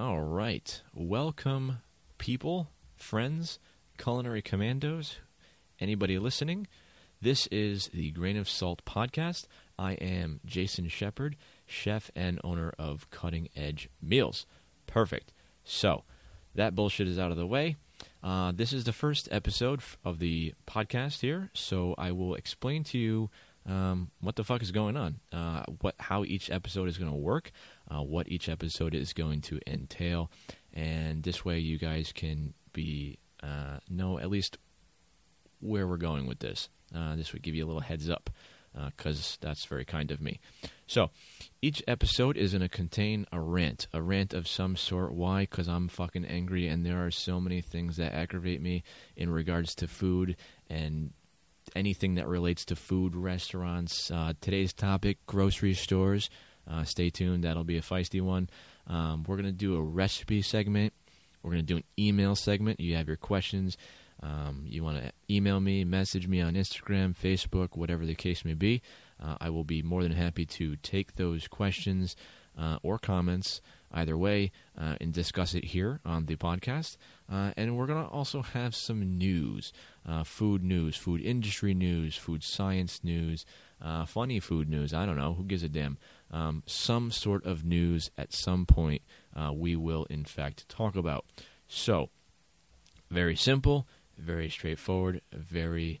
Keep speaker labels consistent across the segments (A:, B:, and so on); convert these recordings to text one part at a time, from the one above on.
A: All right. Welcome, people, friends, culinary commandos, anybody listening. This is the Grain of Salt podcast. I am Jason Shepard, chef and owner of Cutting Edge Meals. Perfect. So, that bullshit is out of the way. Uh, this is the first episode of the podcast here, so I will explain to you um, what the fuck is going on, uh, what how each episode is going to work, uh, what each episode is going to entail, and this way you guys can be uh, know at least where we're going with this. Uh, this would give you a little heads up because that's very kind of me. So, each episode is going to contain a rant, a rant of some sort. Why? Because I'm fucking angry, and there are so many things that aggravate me in regards to food and anything that relates to food, restaurants. Uh, today's topic: grocery stores. Uh, stay tuned; that'll be a feisty one. Um, we're going to do a recipe segment. We're going to do an email segment. You have your questions. Um, you want to email me, message me on Instagram, Facebook, whatever the case may be. Uh, I will be more than happy to take those questions uh, or comments either way uh, and discuss it here on the podcast. Uh, and we're going to also have some news uh, food news, food industry news, food science news, uh, funny food news. I don't know. Who gives a damn? Um, some sort of news at some point we will, in fact, talk about. So, very simple very straightforward, very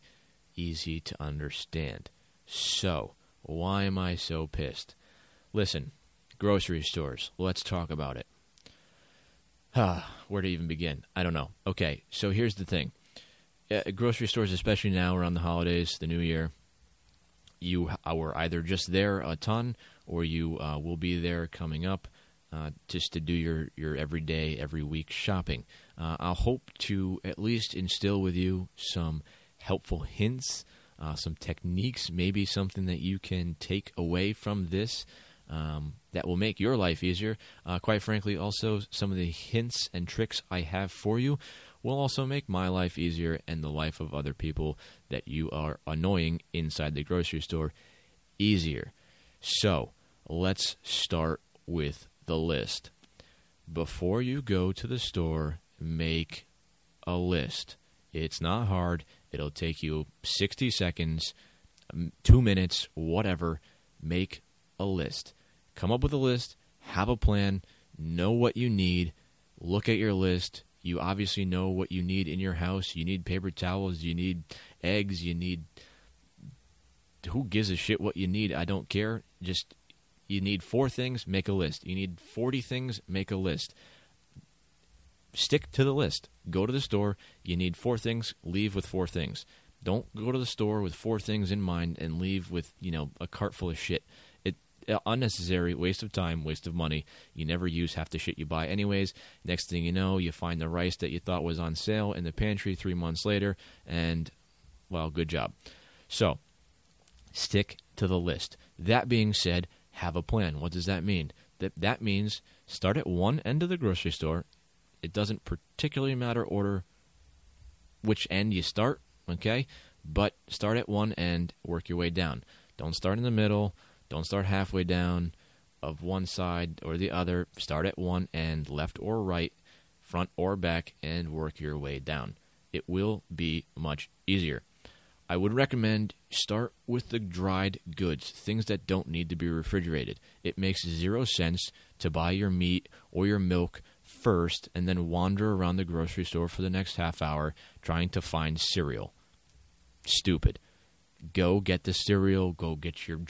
A: easy to understand. So, why am I so pissed? Listen, grocery stores, let's talk about it. Where to even begin? I don't know. Okay, so here's the thing. Uh, grocery stores, especially now around the holidays, the new year, you are either just there a ton or you uh, will be there coming up uh, just to do your, your everyday, every week shopping. Uh, I'll hope to at least instill with you some helpful hints, uh, some techniques, maybe something that you can take away from this um, that will make your life easier. Uh, quite frankly, also some of the hints and tricks I have for you will also make my life easier and the life of other people that you are annoying inside the grocery store easier. So, let's start with the list. Before you go to the store, make a list. It's not hard. It'll take you 60 seconds, um, two minutes, whatever. Make a list. Come up with a list, have a plan, know what you need, look at your list. You obviously know what you need in your house. You need paper towels, you need eggs, you need. Who gives a shit what you need? I don't care. Just you need four things, make a list. You need 40 things, make a list. Stick to the list. Go to the store. You need four things, leave with four things. Don't go to the store with four things in mind and leave with, you know, a cart full of shit. It uh, unnecessary waste of time, waste of money. You never use half the shit you buy anyways. Next thing you know, you find the rice that you thought was on sale in the pantry 3 months later and well, good job. So, stick to the list. That being said, have a plan. What does that mean? That that means start at one end of the grocery store. It doesn't particularly matter order which end you start, okay? But start at one end, work your way down. Don't start in the middle, don't start halfway down of one side or the other. Start at one end, left or right, front or back, and work your way down. It will be much easier. I would recommend start with the dried goods, things that don't need to be refrigerated. It makes zero sense to buy your meat or your milk first and then wander around the grocery store for the next half hour trying to find cereal. Stupid. Go get the cereal, go get your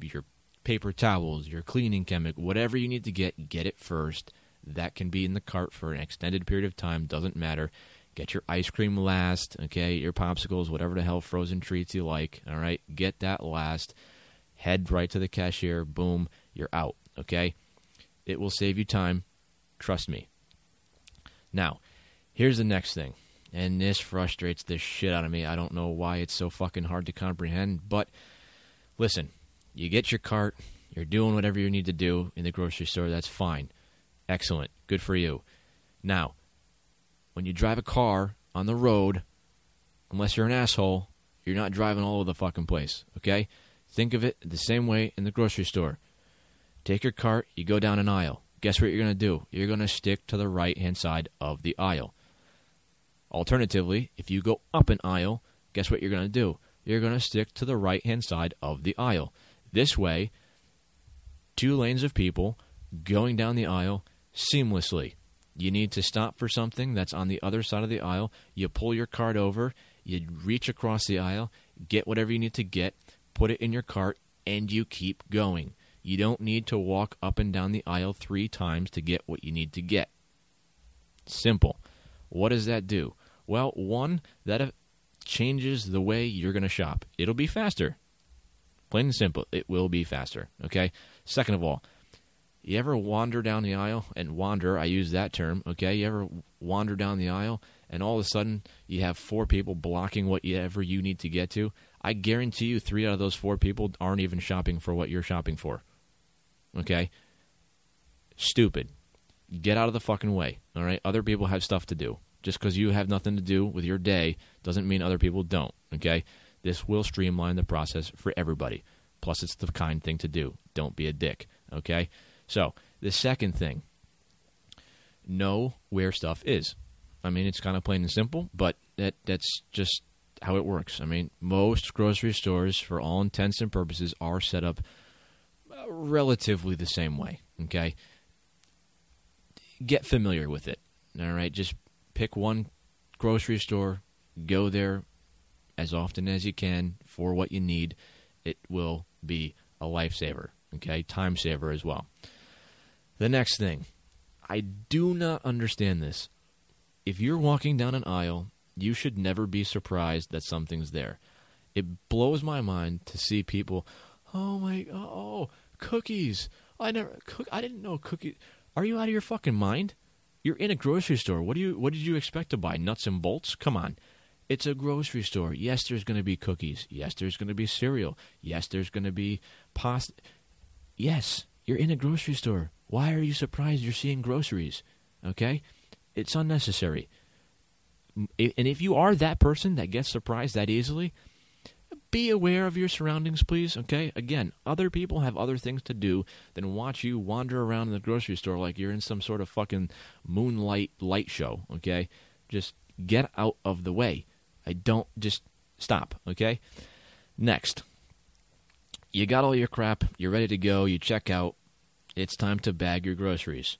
A: your paper towels, your cleaning chemical, whatever you need to get, get it first. That can be in the cart for an extended period of time, doesn't matter Get your ice cream last, okay? Your popsicles, whatever the hell frozen treats you like, all right? Get that last. Head right to the cashier. Boom, you're out, okay? It will save you time. Trust me. Now, here's the next thing. And this frustrates the shit out of me. I don't know why it's so fucking hard to comprehend, but listen, you get your cart, you're doing whatever you need to do in the grocery store, that's fine. Excellent. Good for you. Now, when you drive a car on the road, unless you're an asshole, you're not driving all over the fucking place, okay? Think of it the same way in the grocery store. Take your cart, you go down an aisle. guess what you're going to do? You're going to stick to the right hand side of the aisle. Alternatively, if you go up an aisle, guess what you're going to do? You're going to stick to the right hand side of the aisle. This way, two lanes of people going down the aisle seamlessly. You need to stop for something that's on the other side of the aisle. You pull your cart over, you reach across the aisle, get whatever you need to get, put it in your cart, and you keep going. You don't need to walk up and down the aisle three times to get what you need to get. Simple. What does that do? Well, one, that uh, changes the way you're going to shop. It'll be faster. Plain and simple, it will be faster. Okay? Second of all, you ever wander down the aisle and wander, I use that term, okay? You ever wander down the aisle and all of a sudden you have four people blocking whatever you need to get to? I guarantee you three out of those four people aren't even shopping for what you're shopping for. Okay? Stupid. Get out of the fucking way, all right? Other people have stuff to do. Just because you have nothing to do with your day doesn't mean other people don't, okay? This will streamline the process for everybody. Plus, it's the kind thing to do. Don't be a dick, okay? So, the second thing know where stuff is. I mean, it's kind of plain and simple, but that that's just how it works. I mean, most grocery stores, for all intents and purposes, are set up uh, relatively the same way. Okay, get familiar with it. All right, just pick one grocery store, go there as often as you can for what you need. It will be a lifesaver. Okay, time saver as well. The next thing, I do not understand this. If you're walking down an aisle you should never be surprised that something's there. It blows my mind to see people, oh my, oh, cookies. I never cook. I didn't know cookies. Are you out of your fucking mind? You're in a grocery store. What do you? What did you expect to buy? Nuts and bolts? Come on. It's a grocery store. Yes, there's going to be cookies. Yes, there's going to be cereal. Yes, there's going to be pasta. Yes, you're in a grocery store. Why are you surprised you're seeing groceries? Okay? It's unnecessary and if you are that person that gets surprised that easily, be aware of your surroundings, please. Okay. Again, other people have other things to do than watch you wander around in the grocery store like you're in some sort of fucking moonlight light show. Okay. Just get out of the way. I don't just stop. Okay. Next, you got all your crap. You're ready to go. You check out. It's time to bag your groceries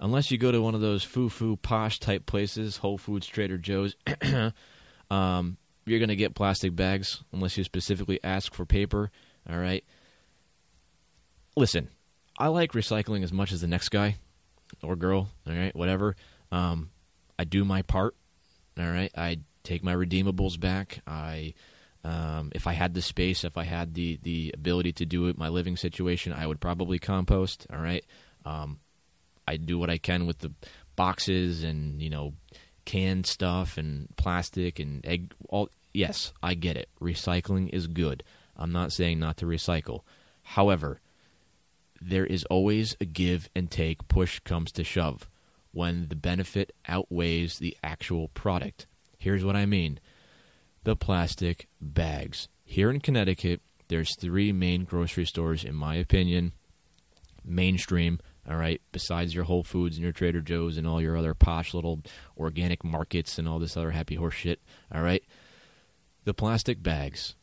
A: unless you go to one of those foo-foo posh type places, Whole Foods, Trader Joe's, um, you're going to get plastic bags unless you specifically ask for paper. All right. Listen, I like recycling as much as the next guy or girl. All right, whatever. Um, I do my part. All right. I take my redeemables back. I, um, if I had the space, if I had the the ability to do it, my living situation, I would probably compost. All right. Um, I do what I can with the boxes and you know canned stuff and plastic and egg. All yes, I get it. Recycling is good. I'm not saying not to recycle. However, there is always a give and take. Push comes to shove when the benefit outweighs the actual product. Here's what I mean: the plastic bags. Here in Connecticut, there's three main grocery stores, in my opinion, mainstream all right, besides your Whole Foods and your Trader Joe's and all your other posh little organic markets and all this other happy horse shit, all right, the plastic bags.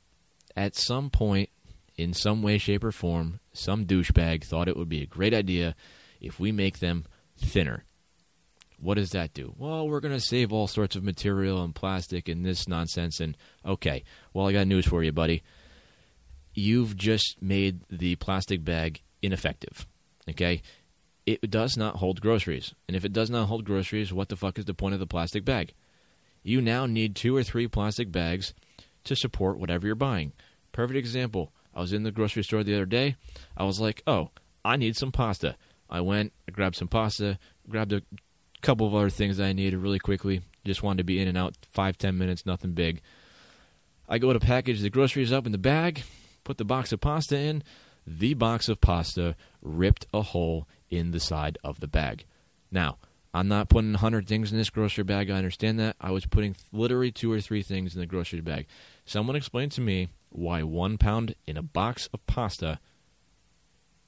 A: At some point, in some way, shape, or form, some douchebag thought it would be a great idea if we make them thinner. What does that do? Well, we're going to save all sorts of material and plastic and this nonsense. And okay, well, I got news for you, buddy. You've just made the plastic bag ineffective. Okay? it does not hold groceries. And if it does not hold groceries, what the fuck is the point of the plastic bag? You now need two or three plastic bags to support whatever you're buying. Perfect example. I was in the grocery store the other day. I was like, oh, I need some pasta. I went, I grabbed some pasta, grabbed a couple of other things I needed really quickly. Just wanted to be in and out five, ten minutes, nothing big. I go to package the groceries up in the bag, put the box of pasta in. The box of pasta ripped a hole in the side of the bag. Now, I'm not putting 100 things in this grocery bag. I understand that. I was putting literally two or three things in the grocery bag. Someone explained to me why one pound in a box of pasta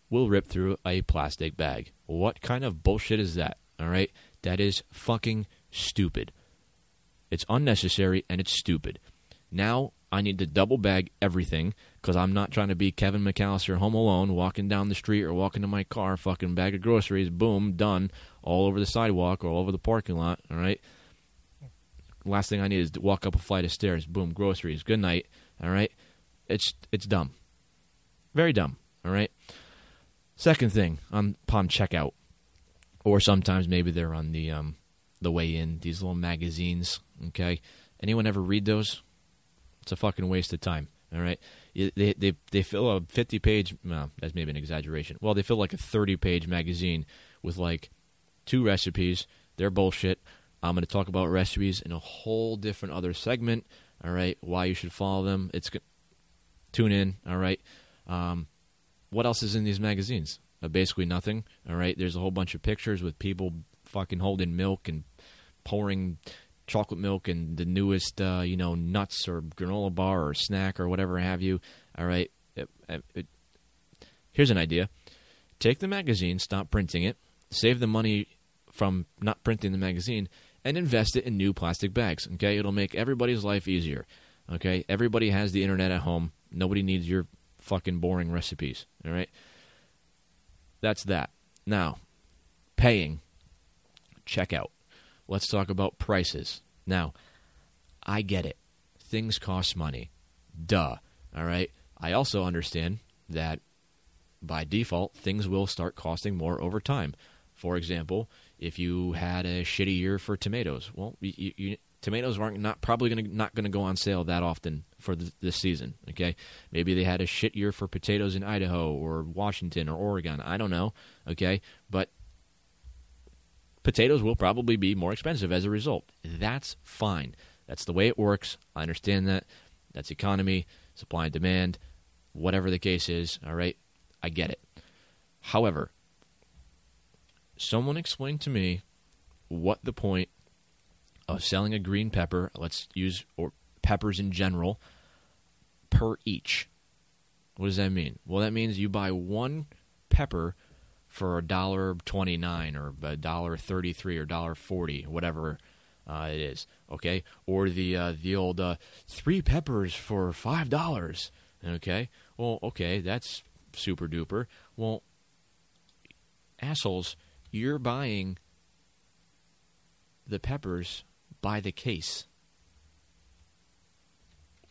A: will rip through a plastic bag. What kind of bullshit is that? All right? That is fucking stupid. It's unnecessary and it's stupid. Now I need to double bag everything because I'm not trying to be Kevin McCallister home alone, walking down the street or walking to my car, fucking bag of groceries, boom, done, all over the sidewalk or all over the parking lot. All right. Last thing I need is to walk up a flight of stairs, boom, groceries, good night. All right. It's it's dumb, very dumb. All right. Second thing on upon checkout, or sometimes maybe they're on the um, the way in. These little magazines. Okay. Anyone ever read those? It's a fucking waste of time. All right, they they they fill a fifty page. Well, that's maybe an exaggeration. Well, they fill like a thirty page magazine with like two recipes. They're bullshit. I'm going to talk about recipes in a whole different other segment. All right, why you should follow them. It's tune in. All right. Um, what else is in these magazines? Uh, basically nothing. All right. There's a whole bunch of pictures with people fucking holding milk and pouring chocolate milk and the newest, uh, you know, nuts or granola bar or snack or whatever have you. All right. It, it, here's an idea take the magazine, stop printing it, save the money from not printing the magazine, and invest it in new plastic bags. Okay. It'll make everybody's life easier. Okay. Everybody has the internet at home. Nobody needs your fucking boring recipes. All right. That's that. Now, paying. Checkout let's talk about prices. Now, I get it. Things cost money. Duh. All right. I also understand that by default, things will start costing more over time. For example, if you had a shitty year for tomatoes, well, you, you, tomatoes aren't not probably going to not going to go on sale that often for the, this season. Okay, maybe they had a shit year for potatoes in Idaho or Washington or Oregon. I don't know. Okay, but potatoes will probably be more expensive as a result. That's fine. That's the way it works. I understand that. That's economy, supply and demand, whatever the case is. All right. I get it. However, someone explained to me what the point of selling a green pepper, let's use or peppers in general, per each. What does that mean? Well, that means you buy one pepper for a dollar twenty nine or a dollar thirty three or dollar forty, whatever uh, it is. Okay, or the uh, the old uh, three peppers for five dollars. Okay, well, okay, that's super duper. Well, assholes, you're buying the peppers by the case.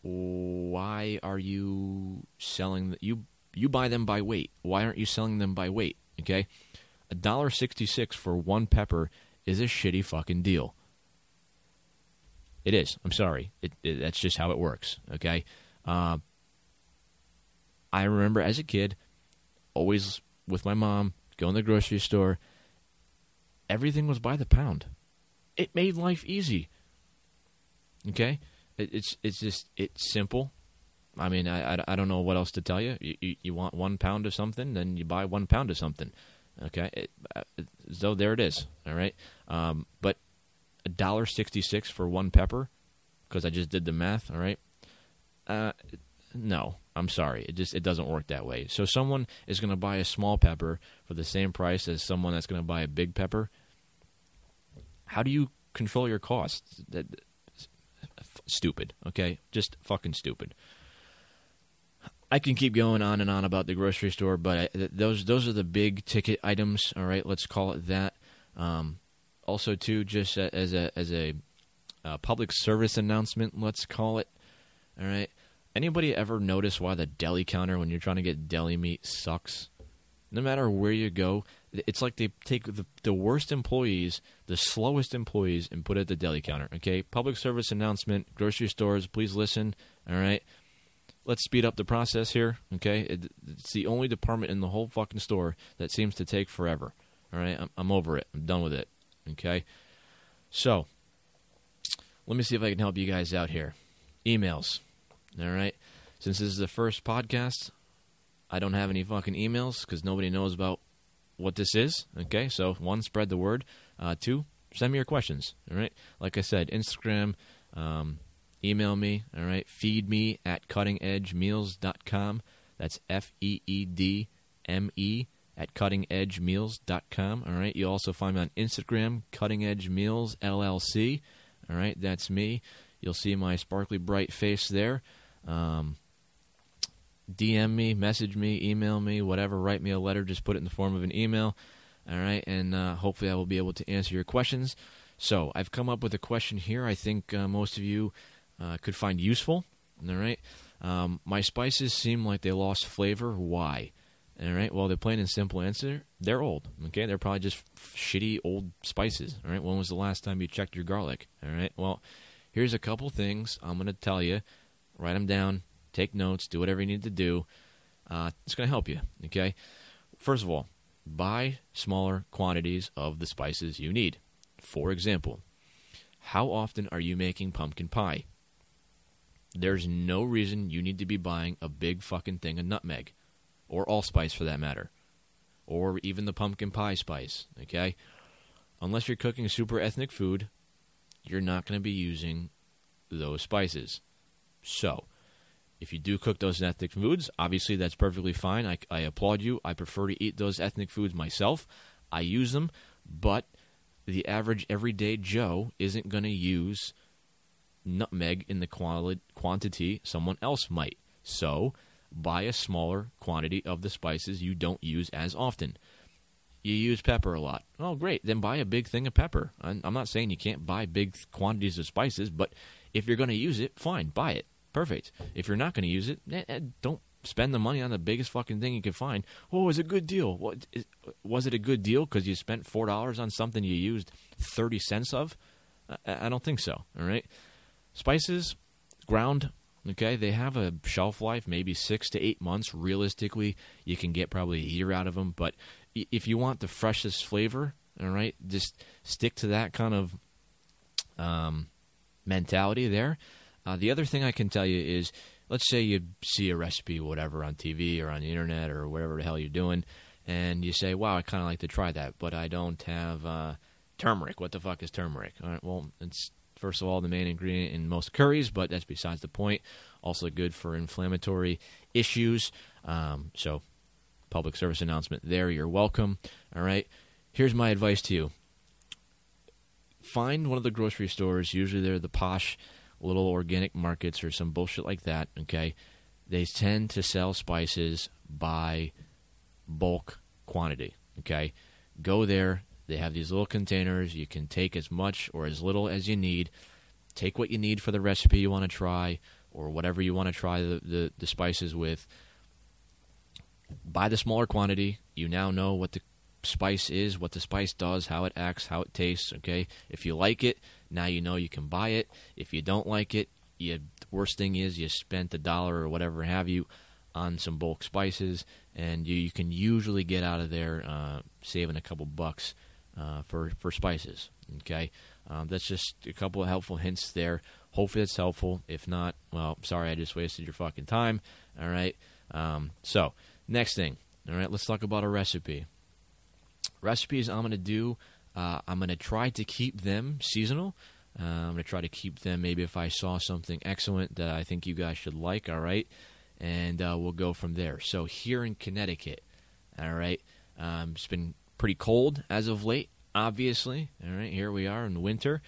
A: Why are you selling the, you you buy them by weight? Why aren't you selling them by weight? Okay, a dollar sixty-six for one pepper is a shitty fucking deal. It is. I'm sorry. It, it, that's just how it works. Okay. Uh, I remember as a kid, always with my mom, going to the grocery store. Everything was by the pound. It made life easy. Okay, it, it's it's just it's simple. I mean, I, I, I, don't know what else to tell you. You, you. you, want one pound of something, then you buy one pound of something. Okay, it, uh, so there it is. All right, um, but a dollar sixty six for one pepper, because I just did the math. All right, uh, no, I'm sorry. It just it doesn't work that way. So someone is going to buy a small pepper for the same price as someone that's going to buy a big pepper. How do you control your costs? That stupid. Okay, just fucking stupid. I can keep going on and on about the grocery store, but I, those those are the big ticket items. All right, let's call it that. Um, also, too, just as a as a uh, public service announcement, let's call it. All right. Anybody ever notice why the deli counter when you're trying to get deli meat sucks? No matter where you go, it's like they take the, the worst employees, the slowest employees, and put it at the deli counter. Okay, public service announcement: grocery stores, please listen. All right, let's speed up the process here. Okay, it, it's the only department in the whole fucking store that seems to take forever. All right, I'm, I'm over it. I'm done with it. Okay, so let me see if I can help you guys out here. Emails. All right, since this is the first podcast, I don't have any fucking emails because nobody knows about what this is. Okay, so one, spread the word. Uh, two, send me your questions. All right, like I said, Instagram. Um, email me, all right? Feed me at cuttingedgemeals.com. That's F E E D me at cuttingedgemeals.com. All right. You also find me on Instagram, Cutting Edge Meals LLC. All right. That's me. You'll see my sparkly bright face there. Um, DM me, message me, email me, whatever. Write me a letter. Just put it in the form of an email. All right. And uh, hopefully I will be able to answer your questions. So I've come up with a question here I think uh, most of you uh, could find useful. All right. Um, my spices seem like they lost flavor. Why? All right. Well, the plain and simple answer: they're old. Okay, they're probably just shitty old spices. All right. When was the last time you checked your garlic? All right. Well, here's a couple things I'm going to tell you. Write them down. Take notes. Do whatever you need to do. Uh, it's going to help you. Okay. First of all, buy smaller quantities of the spices you need. For example, how often are you making pumpkin pie? There's no reason you need to be buying a big fucking thing of nutmeg or allspice for that matter, or even the pumpkin pie spice, okay? Unless you're cooking super ethnic food, you're not going to be using those spices. So, if you do cook those ethnic foods, obviously that's perfectly fine. I, I applaud you. I prefer to eat those ethnic foods myself. I use them, but the average everyday Joe isn't going to use nutmeg in the quali- quantity someone else might. So, buy a smaller quantity of the spices you don't use as often. You use pepper a lot. Oh, great. Then buy a big thing of pepper. I'm not saying you can't buy big quantities of spices, but if you're going to use it, fine, buy it. Perfect. If you're not going to use it, eh, eh, don't spend the money on the biggest fucking thing you can find. Oh, it's a good deal. What is, was it a good deal because you spent four dollars on something you used thirty cents of? I, I don't think so. All right. Spices, ground Okay, they have a shelf life, maybe six to eight months. Realistically, you can get probably a year out of them. But if you want the freshest flavor, all right, just stick to that kind of um, mentality there. Uh, the other thing I can tell you is, let's say you see a recipe, whatever, on TV or on the internet or whatever the hell you're doing, and you say, "Wow, I kind of like to try that, but I don't have uh, turmeric. What the fuck is turmeric?" All right, well, it's first of all, the main ingredient in most curries, but that's besides the point. Also good for inflammatory issues. Um, so, public service announcement there. You're welcome. All right. Here's my advice to you find one of the grocery stores. Usually they're the posh little organic markets or some bullshit like that. Okay. They tend to sell spices by bulk quantity. Okay. Go there, they have these little containers. You can take as much or as little as you need. Take what you need for the recipe you want to try or whatever you want to try the, the, the spices with. Buy the smaller quantity. You now know what the spice is, what the spice does, how it acts, how it tastes. Okay, if you like it, now you know you can buy it. If you don't like it, you, the worst thing is you spent a dollar or whatever have you on some bulk spices, and you, you can usually get out of there uh, saving a couple bucks uh, for for spices. Okay, um, that's just a couple of helpful hints there. Hopefully that's helpful. If not, well, sorry, I just wasted your fucking time. All right. Um, so next thing. All right, let's talk about a recipe. Recipes I'm to do. Uh, I'm going to try to keep them seasonal. Uh, I'm going to try to keep them. Maybe if I saw something excellent that I think you guys should like. All right, and uh, we'll go from there. So here in Connecticut, all right, um, it's been pretty cold as of late, obviously. All right, here we are in winter,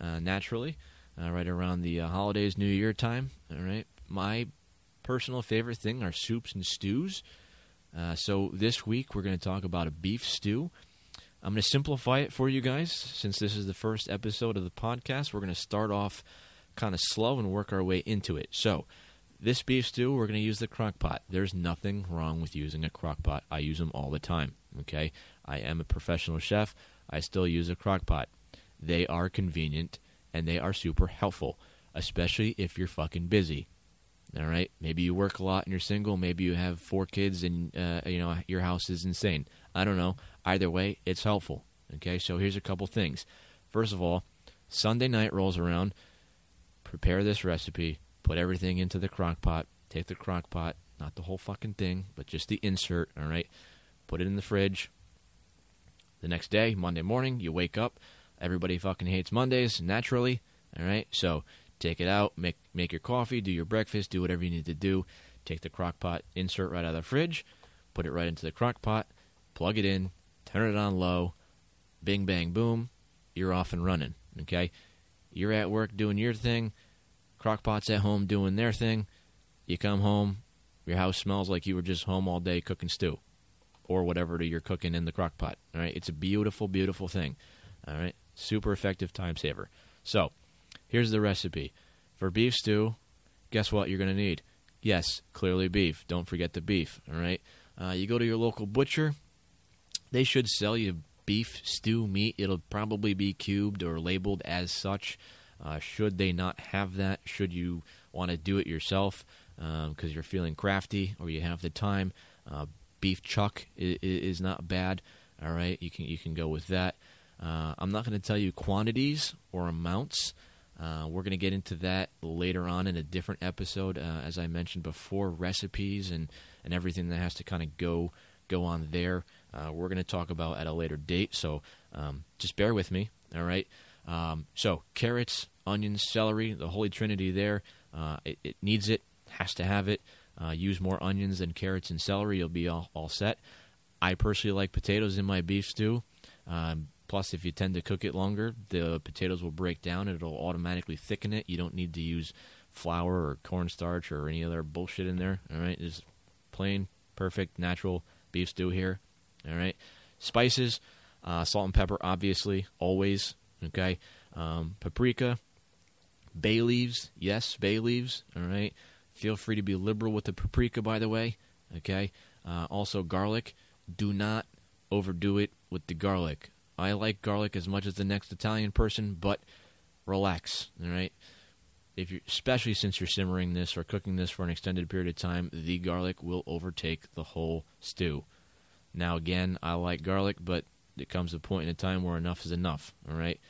A: uh, naturally, uh, right around the uh, holidays, New Year time. All right, my personal favorite thing are soups and stews. So this week we're going to talk about a beef stew. I'm going to simplify it for you guys since this is the first episode of the podcast. We're going to start off kind of slow and work our way into it. So, this beef stew, we're going to use the crock pot. There's nothing wrong with using a crock pot. I use them all the time. Okay? I am a professional chef. I still use a crock pot. They are convenient and they are super helpful, especially if you're fucking busy. All right, maybe you work a lot and you're single. Maybe you have four kids and uh, you know your house is insane. I don't know. Either way, it's helpful. Okay, so here's a couple things. First of all, Sunday night rolls around. Prepare this recipe. Put everything into the crock pot. Take the crock pot, not the whole fucking thing, but just the insert. All right, put it in the fridge. The next day, Monday morning, you wake up. Everybody fucking hates Mondays naturally. All right, so take it out, make make your coffee, do your breakfast, do whatever you need to do. Take the crock pot, insert right out of the fridge, put it right into the crock pot, plug it in, turn it on low, bing, bang, boom, you're off and running. Okay? You're at work doing your thing, crockpot's at home doing their thing. You come home, your house smells like you were just home all day cooking stew or whatever you're cooking in the crock pot. All right? It's a beautiful, beautiful thing. All right? Super effective time saver. So, here's the recipe. For beef stew, guess what you're going to need? Yes, clearly beef. Don't forget the beef. All right. Uh, you go to your local butcher. They should sell you beef stew meat. It'll probably be cubed or labeled as such. Uh, should they not have that? Should you want to do it yourself because um, you're feeling crafty or you have the time? Uh, beef chuck is, is, not bad. All right, you can you can go with that. Uh, I'm not going to tell you quantities or amounts. Uh, we're going to get into that later on in a different episode, uh, as I mentioned before, recipes and, and everything that has to kind of go go on there. Uh, we're going to talk about at a later date, so um, just bear with me. All right. Um, so carrots, onions, celery, the holy trinity there. Uh, it, it, needs it, has to have it. Uh, use more onions than carrots and celery, you'll be all, all set. I personally like potatoes in my beef stew. Um, Plus, if you tend to cook it longer, the potatoes will break down and it'll automatically thicken it. You don't need to use flour or cornstarch or any other bullshit in there. All right, just plain, perfect, natural beef stew here. All right, spices, uh, salt and pepper, obviously, always. Okay, um, paprika, bay leaves, yes, bay leaves. All right, feel free to be liberal with the paprika, by the way. Okay, uh, also garlic. Do not overdo it with the garlic. I like garlic as much as the next Italian person, but relax, all right? If you especially since you're simmering this or cooking this for an extended period of time, the garlic will overtake the whole stew. Now again, I like garlic, but it comes a point in a time where enough is enough, all right?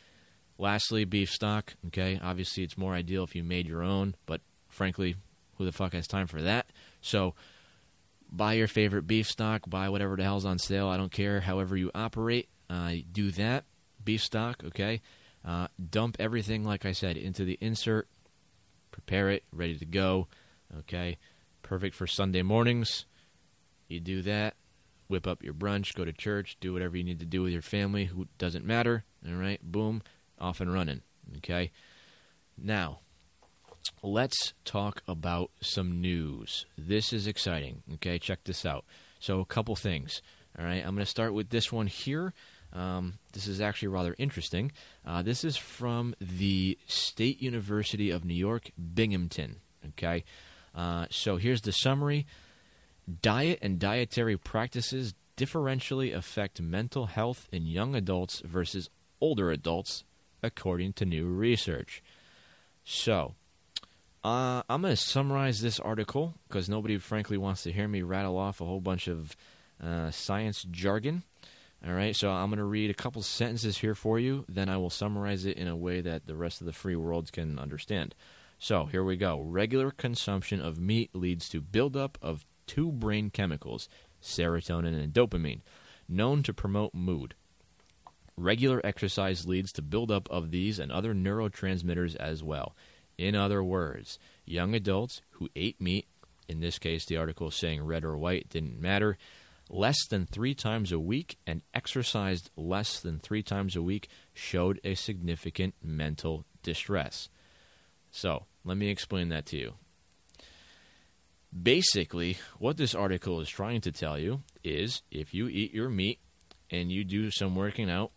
A: Lastly, beef stock, okay? Obviously, it's more ideal if you made your own, but frankly, who the fuck has time for that? So, buy your favorite beef stock, buy whatever the hell's on sale. I don't care however you operate. Uh, do that, beef stock, okay? Uh, dump everything, like I said, into the insert. Prepare it, ready to go, okay? Perfect for Sunday mornings. You do that, whip up your brunch, go to church, do whatever you need to do with your family. Who doesn't matter, all right? Boom, off and running, okay? Now, let's talk about some news. This is exciting, okay? Check this out. So, a couple things. All right, I'm going to start with this one here. Um, this is actually rather interesting. Uh, this is from the State University of New York, Binghamton. Okay, uh, so here's the summary: Diet and dietary practices differentially affect mental health in young adults versus older adults, according to new research. So, uh, I'm going to summarize this article because nobody, frankly, wants to hear me rattle off a whole bunch of uh, science jargon. All right, so I'm going to read a couple sentences here for you, then I will summarize it in a way that the rest of the free world can understand. So here we go. Regular consumption of meat leads to buildup of two brain chemicals, serotonin and dopamine, known to promote mood. Regular exercise leads to buildup of these and other neurotransmitters as well. In other words, young adults who ate meat, in this case the article saying red or white didn't matter, less than three times a week and exercised less than three times a week showed a significant mental distress. So, let me explain that to you. Basically, what this article is trying to tell you is if you eat your meat and you do some working out,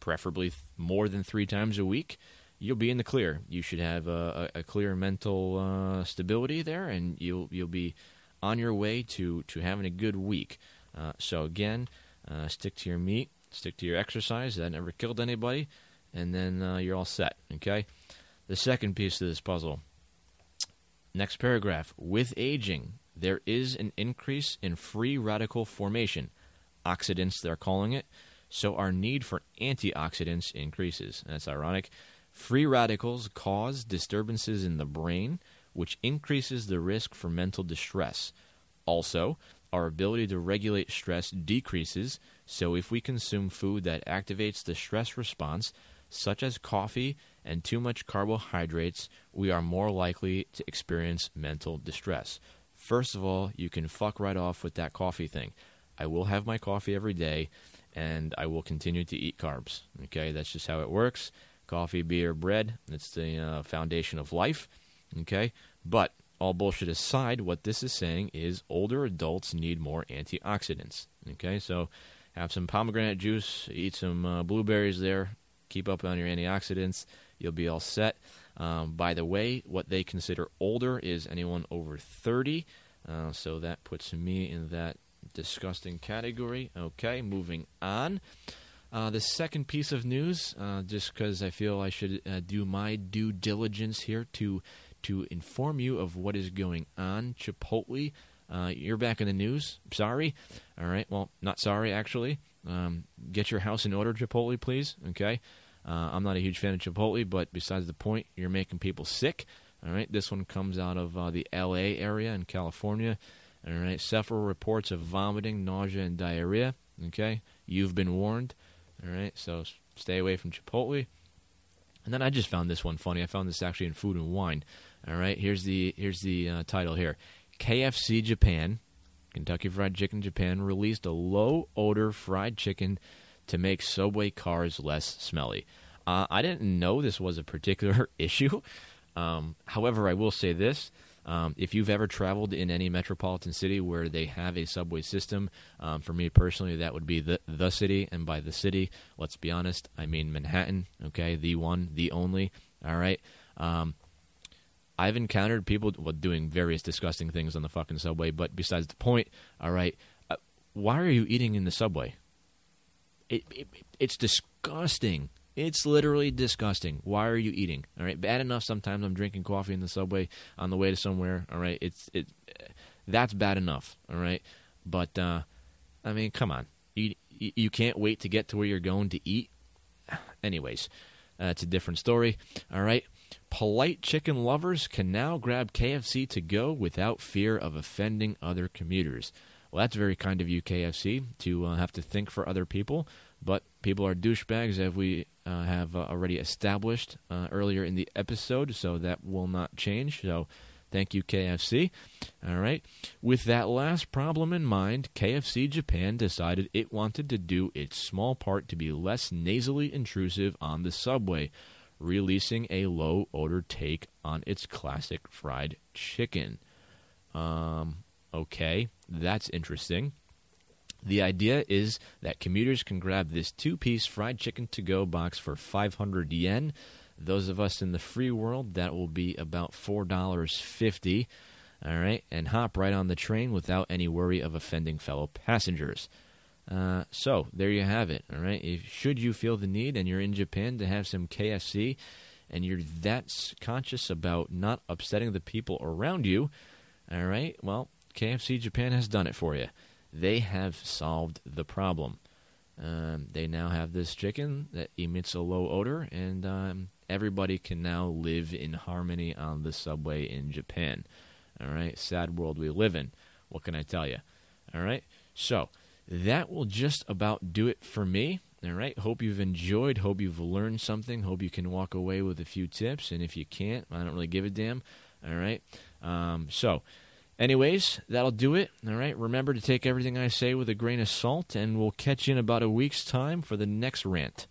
A: preferably more than three times a week, you'll be in the clear. You should have a, a clear mental uh, stability there, and you'll you'll be on your way to, to having a good week. Uh, so, again, uh, stick to your meat, stick to your exercise. That never killed anybody. And then uh, you're all set. Okay? The second piece of this puzzle. Next paragraph. With aging, there is an increase in free radical formation. Oxidants, they're calling it. So our need for antioxidants increases. That's ironic. Free radicals cause disturbances in the brain, which increases the risk for mental distress. Also, our ability to regulate stress decreases, so if we consume food that activates the stress response, such as coffee and too much carbohydrates, we are more likely to experience mental distress. First of all, you can fuck right off with that coffee thing. I will have my coffee every day, and I will continue to eat carbs. Okay, that's just how it works. Coffee, beer, bread. That's the uh, foundation of life. Okay, but all bullshit aside, what this is saying is older adults need more antioxidants. Okay, so have some pomegranate juice, eat some uh, blueberries there, keep up on your antioxidants, you'll be all set. Um, by the way, what they consider older is anyone over 30, uh, so that puts me in that disgusting category. Okay, moving on. Uh, the second piece of news, uh, just because I feel I should uh, do my due diligence here to to inform you of what is going on. Chipotle, uh, you're back in the news. Sorry. All right. Well, not sorry actually. Um, get your house in order, Chipotle, please. Okay. Uh, I'm not a huge fan of Chipotle, but besides the point, you're making people sick. All right. This one comes out of uh, the L.A. area in California. All right. Several reports of vomiting, nausea, and diarrhea. Okay. You've been warned. All right. So stay away from Chipotle. And then I just found this one funny. I found this actually in Food and Wine. All right, here's the here's the uh, title here. KFC Japan, Kentucky Fried Chicken Japan released a low odor fried chicken to make subway cars less smelly. Uh, I didn't know this was a particular issue. Um, however, I will say this. Um, if you've ever traveled in any metropolitan city where they have a subway system, um, for me personally, that would be the the city, and by the city, let's be honest, I mean Manhattan. Okay, the one, the only. All right. Um, I've encountered people well, doing various disgusting things on the fucking subway, but besides the point, all right, uh, why are you eating in the subway? It, it, it's disgusting. It's literally disgusting. Why are you eating? All right, bad enough. Sometimes I'm drinking coffee in the subway on the way to somewhere. All right, it's it. That's bad enough. All right, but uh, I mean, come on. You you can't wait to get to where you're going to eat. Anyways, uh, it's a different story. All right. Polite chicken lovers can now grab KFC to go without fear of offending other commuters. Well, that's very kind of you, KFC, to uh, have to think for other people. But people are douchebags, as we uh, have uh, already established uh, earlier in the episode, so that will not change. So thank you, KFC. All right. With that last problem in mind, KFC Japan decided it wanted to do its small part to be less nasally intrusive on the subway releasing a low odor take on its classic fried chicken. Um, okay, that's interesting. The idea is that commuters can grab this two piece fried chicken to go box for 500 yen. Those of us in the free world, that will be about $4.50. All right, and hop right on the train without any worry of offending fellow passengers. Uh, so there you have it. All right. If, should you feel the need and you're in Japan to have some KFC, and you're that conscious about not upsetting the people around you, all right. Well, KFC Japan has done it for you. They have solved the problem. Um, they now have this chicken that emits a low odor, and um, everybody can now live in harmony on the subway in Japan. All right, sad world we live in. What can I tell you? All right, so that will just about do it for me. All right. Hope you've enjoyed. Hope you've learned something. Hope you can walk away with a few tips. And if you can't, I don't really give a damn. All right. Um, so, anyways, that'll do it. All right. Remember to take everything I say with a grain of salt, and we'll catch you in about a week's time for the next rant.